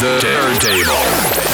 the turntable.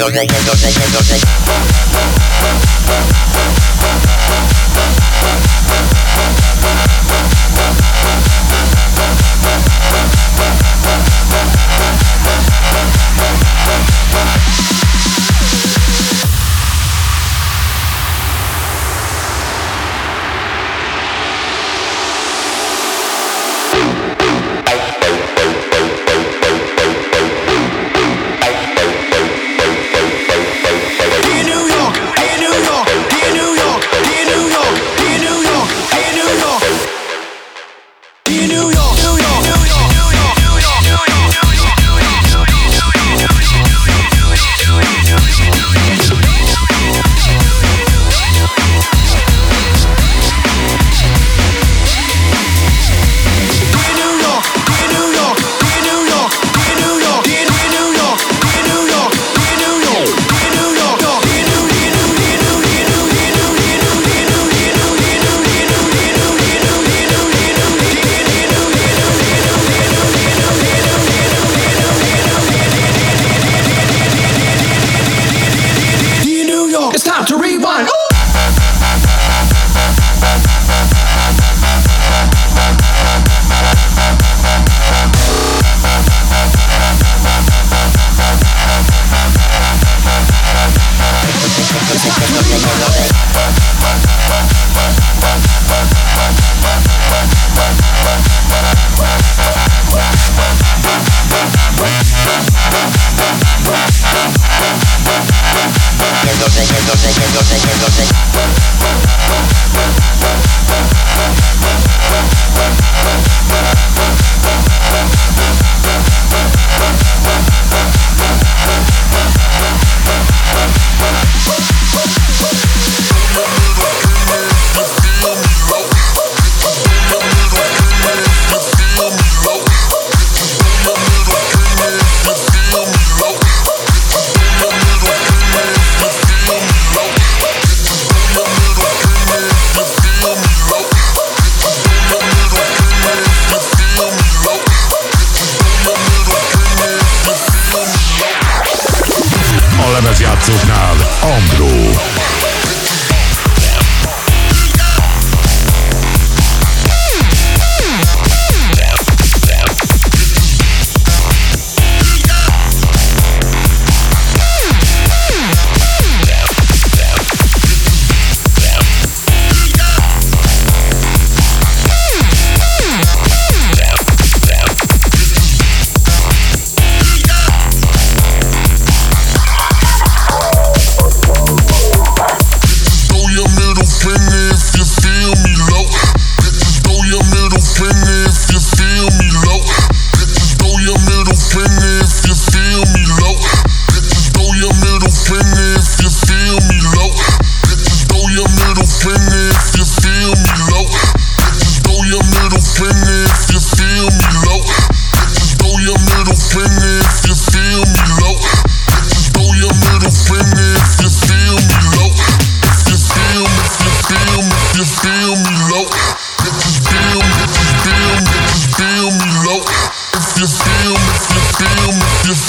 Yo, yo, yo.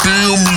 Kim.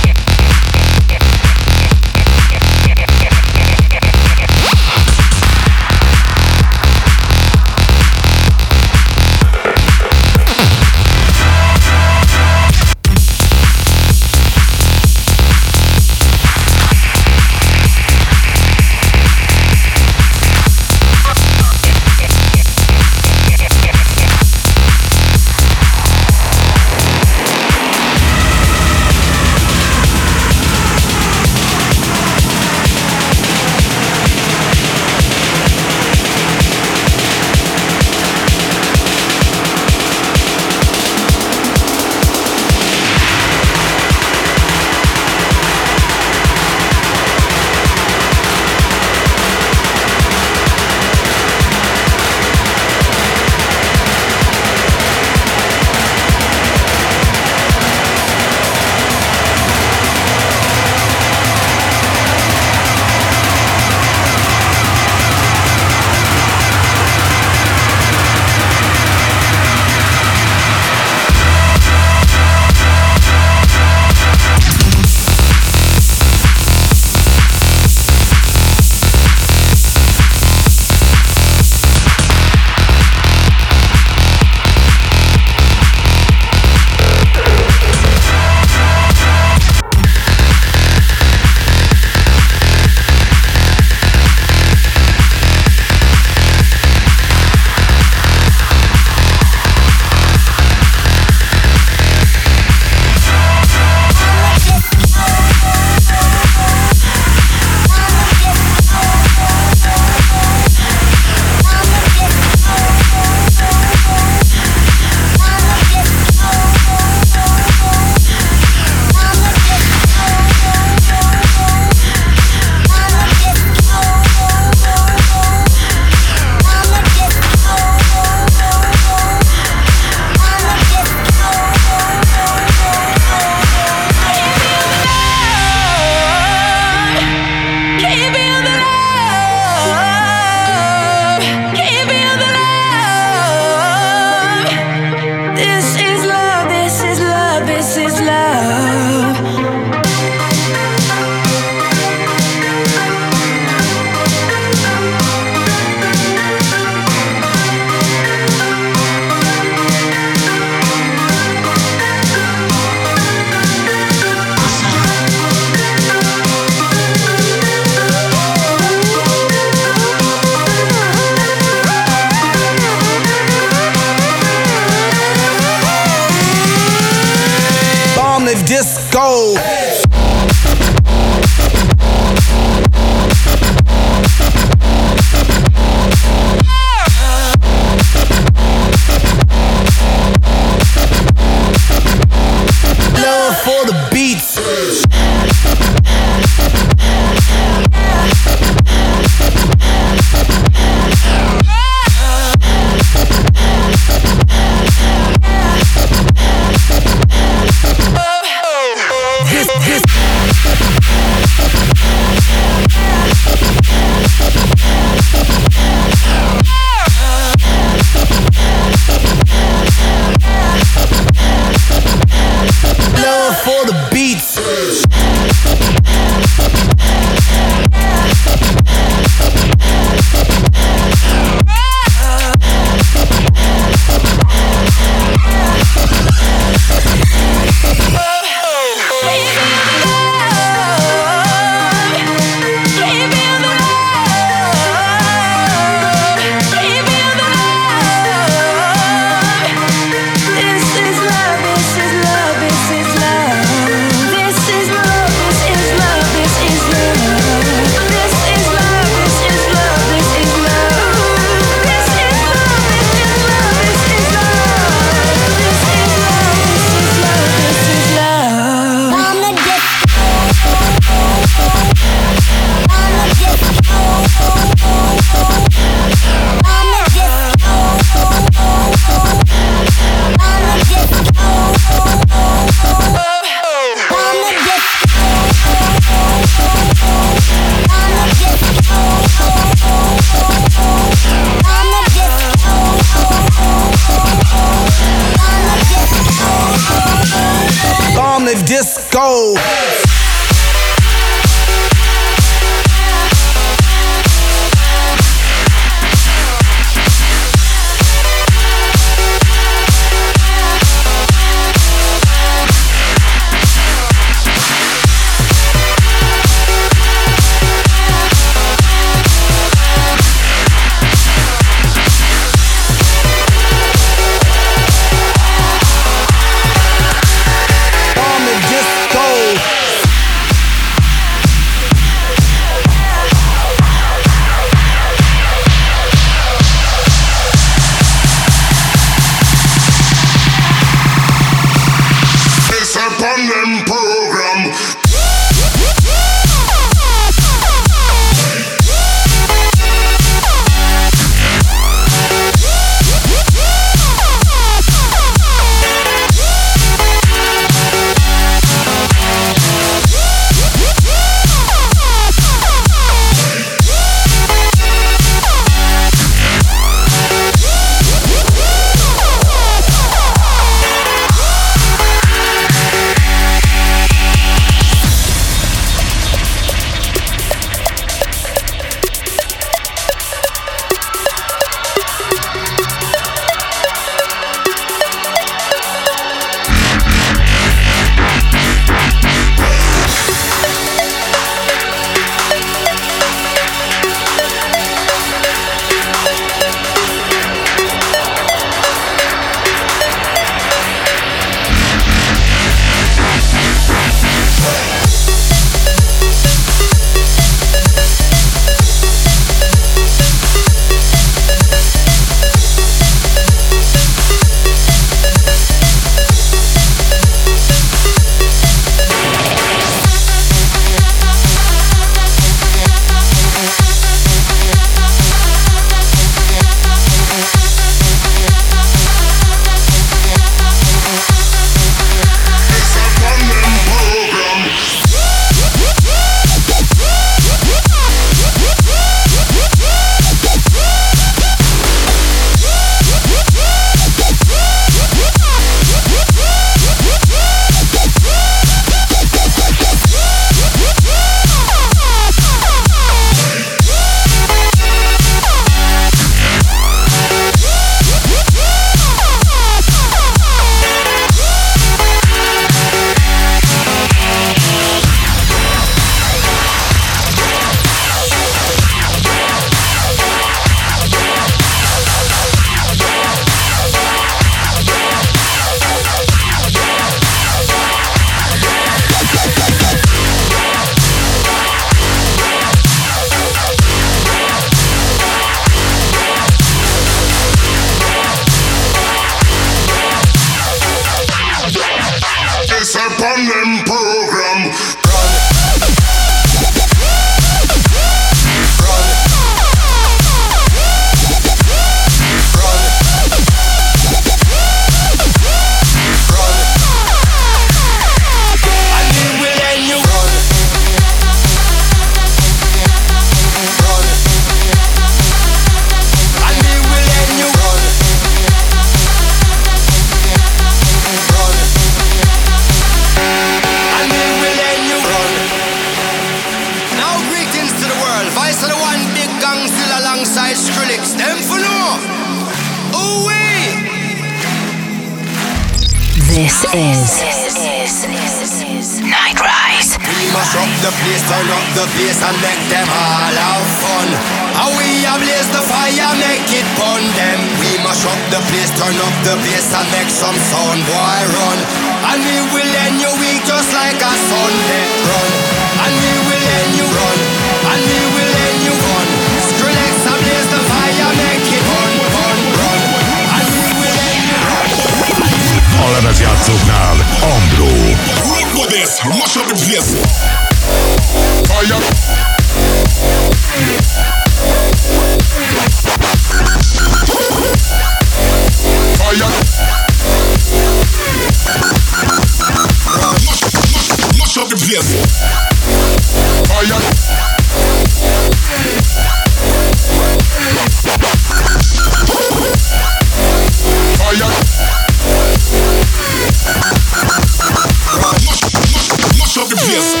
Yes.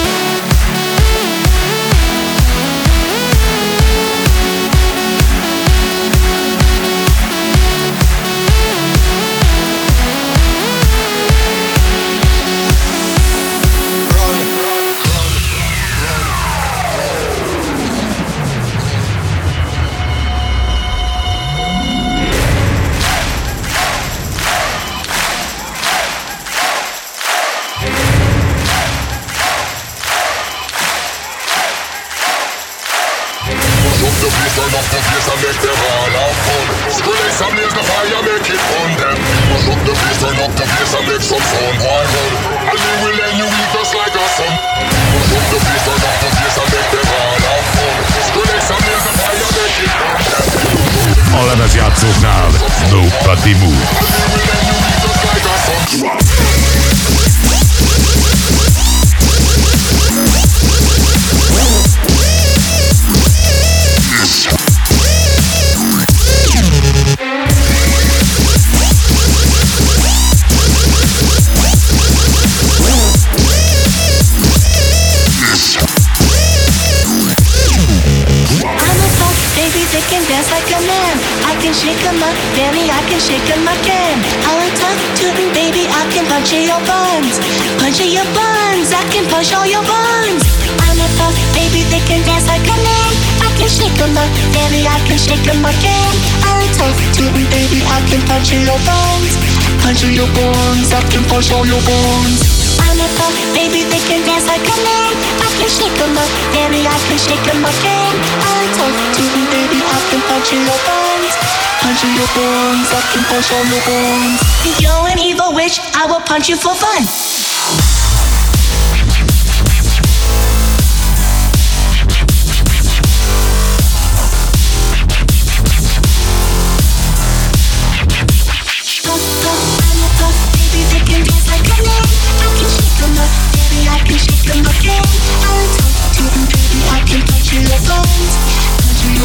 can dance like a man. I can shake a up, baby. I can shake 'em up, and I talk to you, baby. I can punch in your bones, punch in your bones. I can punch all your bones. You're an evil witch. I will punch you for fun.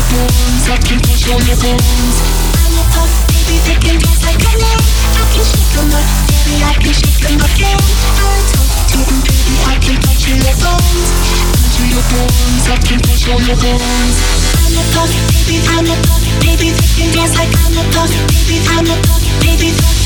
I can touch your bones. I'm your puff, baby, they can dance like a man. I can shake them up, baby, I can shake them again. I'll talk to baby, I can touch your bones. I can touch your bones. I'm your puff, baby, I'm a puff, baby, they can dance like I'm a puff, baby, I'm a puff, baby, puff.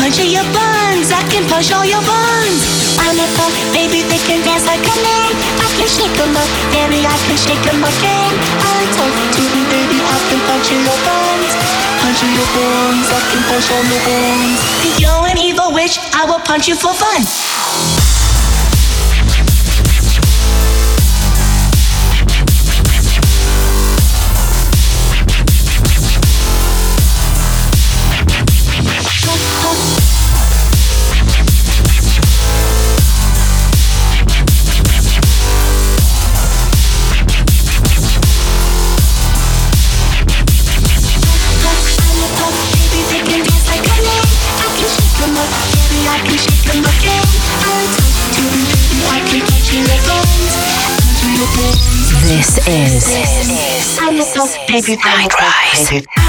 punching your buns. I can punch all your buns. I'm a fun, baby, they can dance like a man. I can shake them up, baby, I can shake them again. I'm talking to me, baby, I can punch your buns. Punch your buns, I can punch all your buns. You're an evil witch, I will punch you for fun. The soul, baby, NiteRise.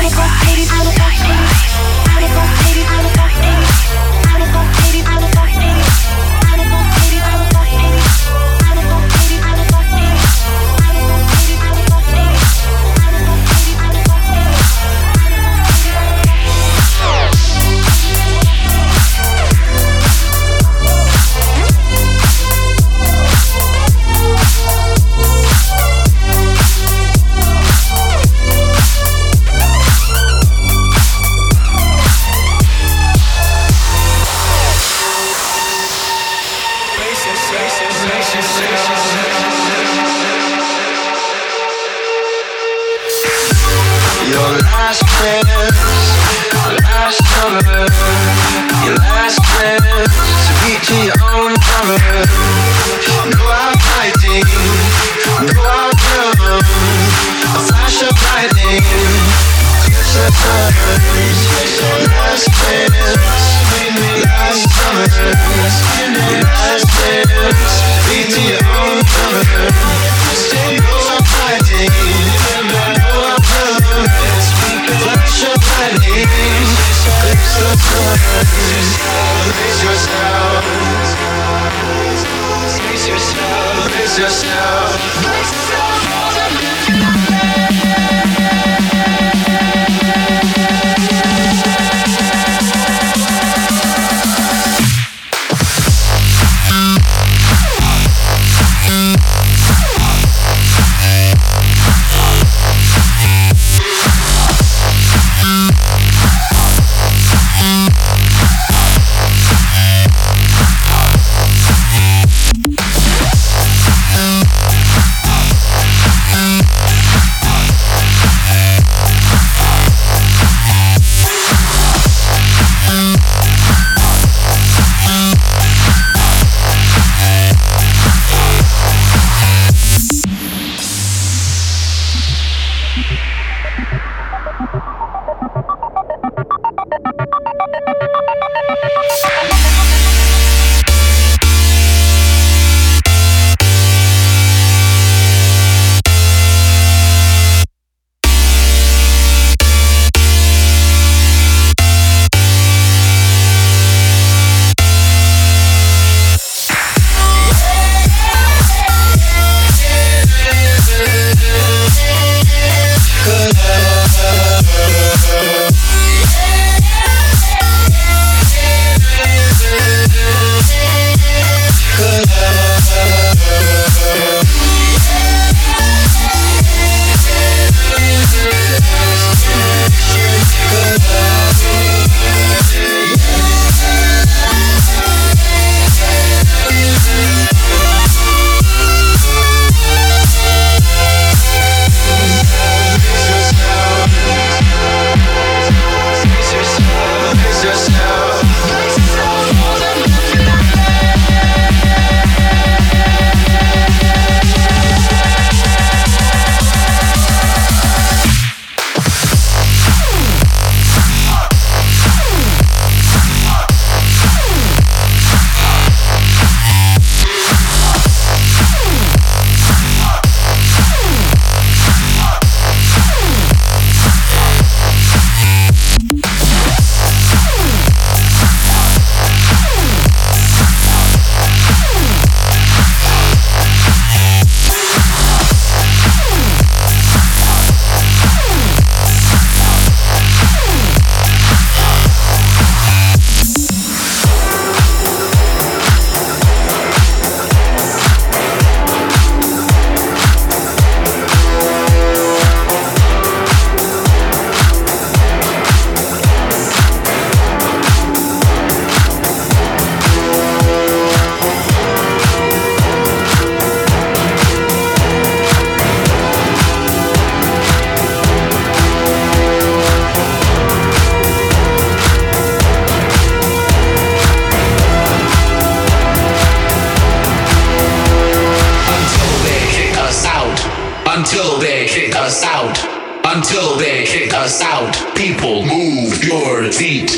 Until they kick us out. Until they kick us out. People, move your feet.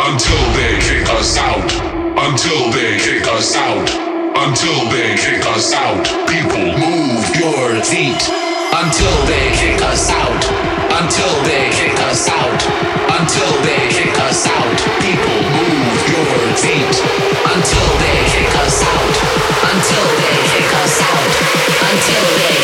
Until they kick us out. Until they kick us out. Until they kick us out. People, move your feet. until they kick us out, until they kick us out, until they kick us out. People move your feet until they kick us out, until they kick us out, until they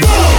Boom!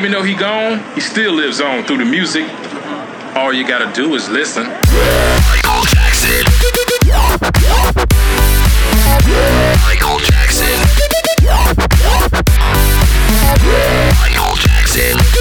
even though he gone, he still lives on through the music. All you gotta do is listen. Michael Jackson. Michael Jackson. Michael Jackson.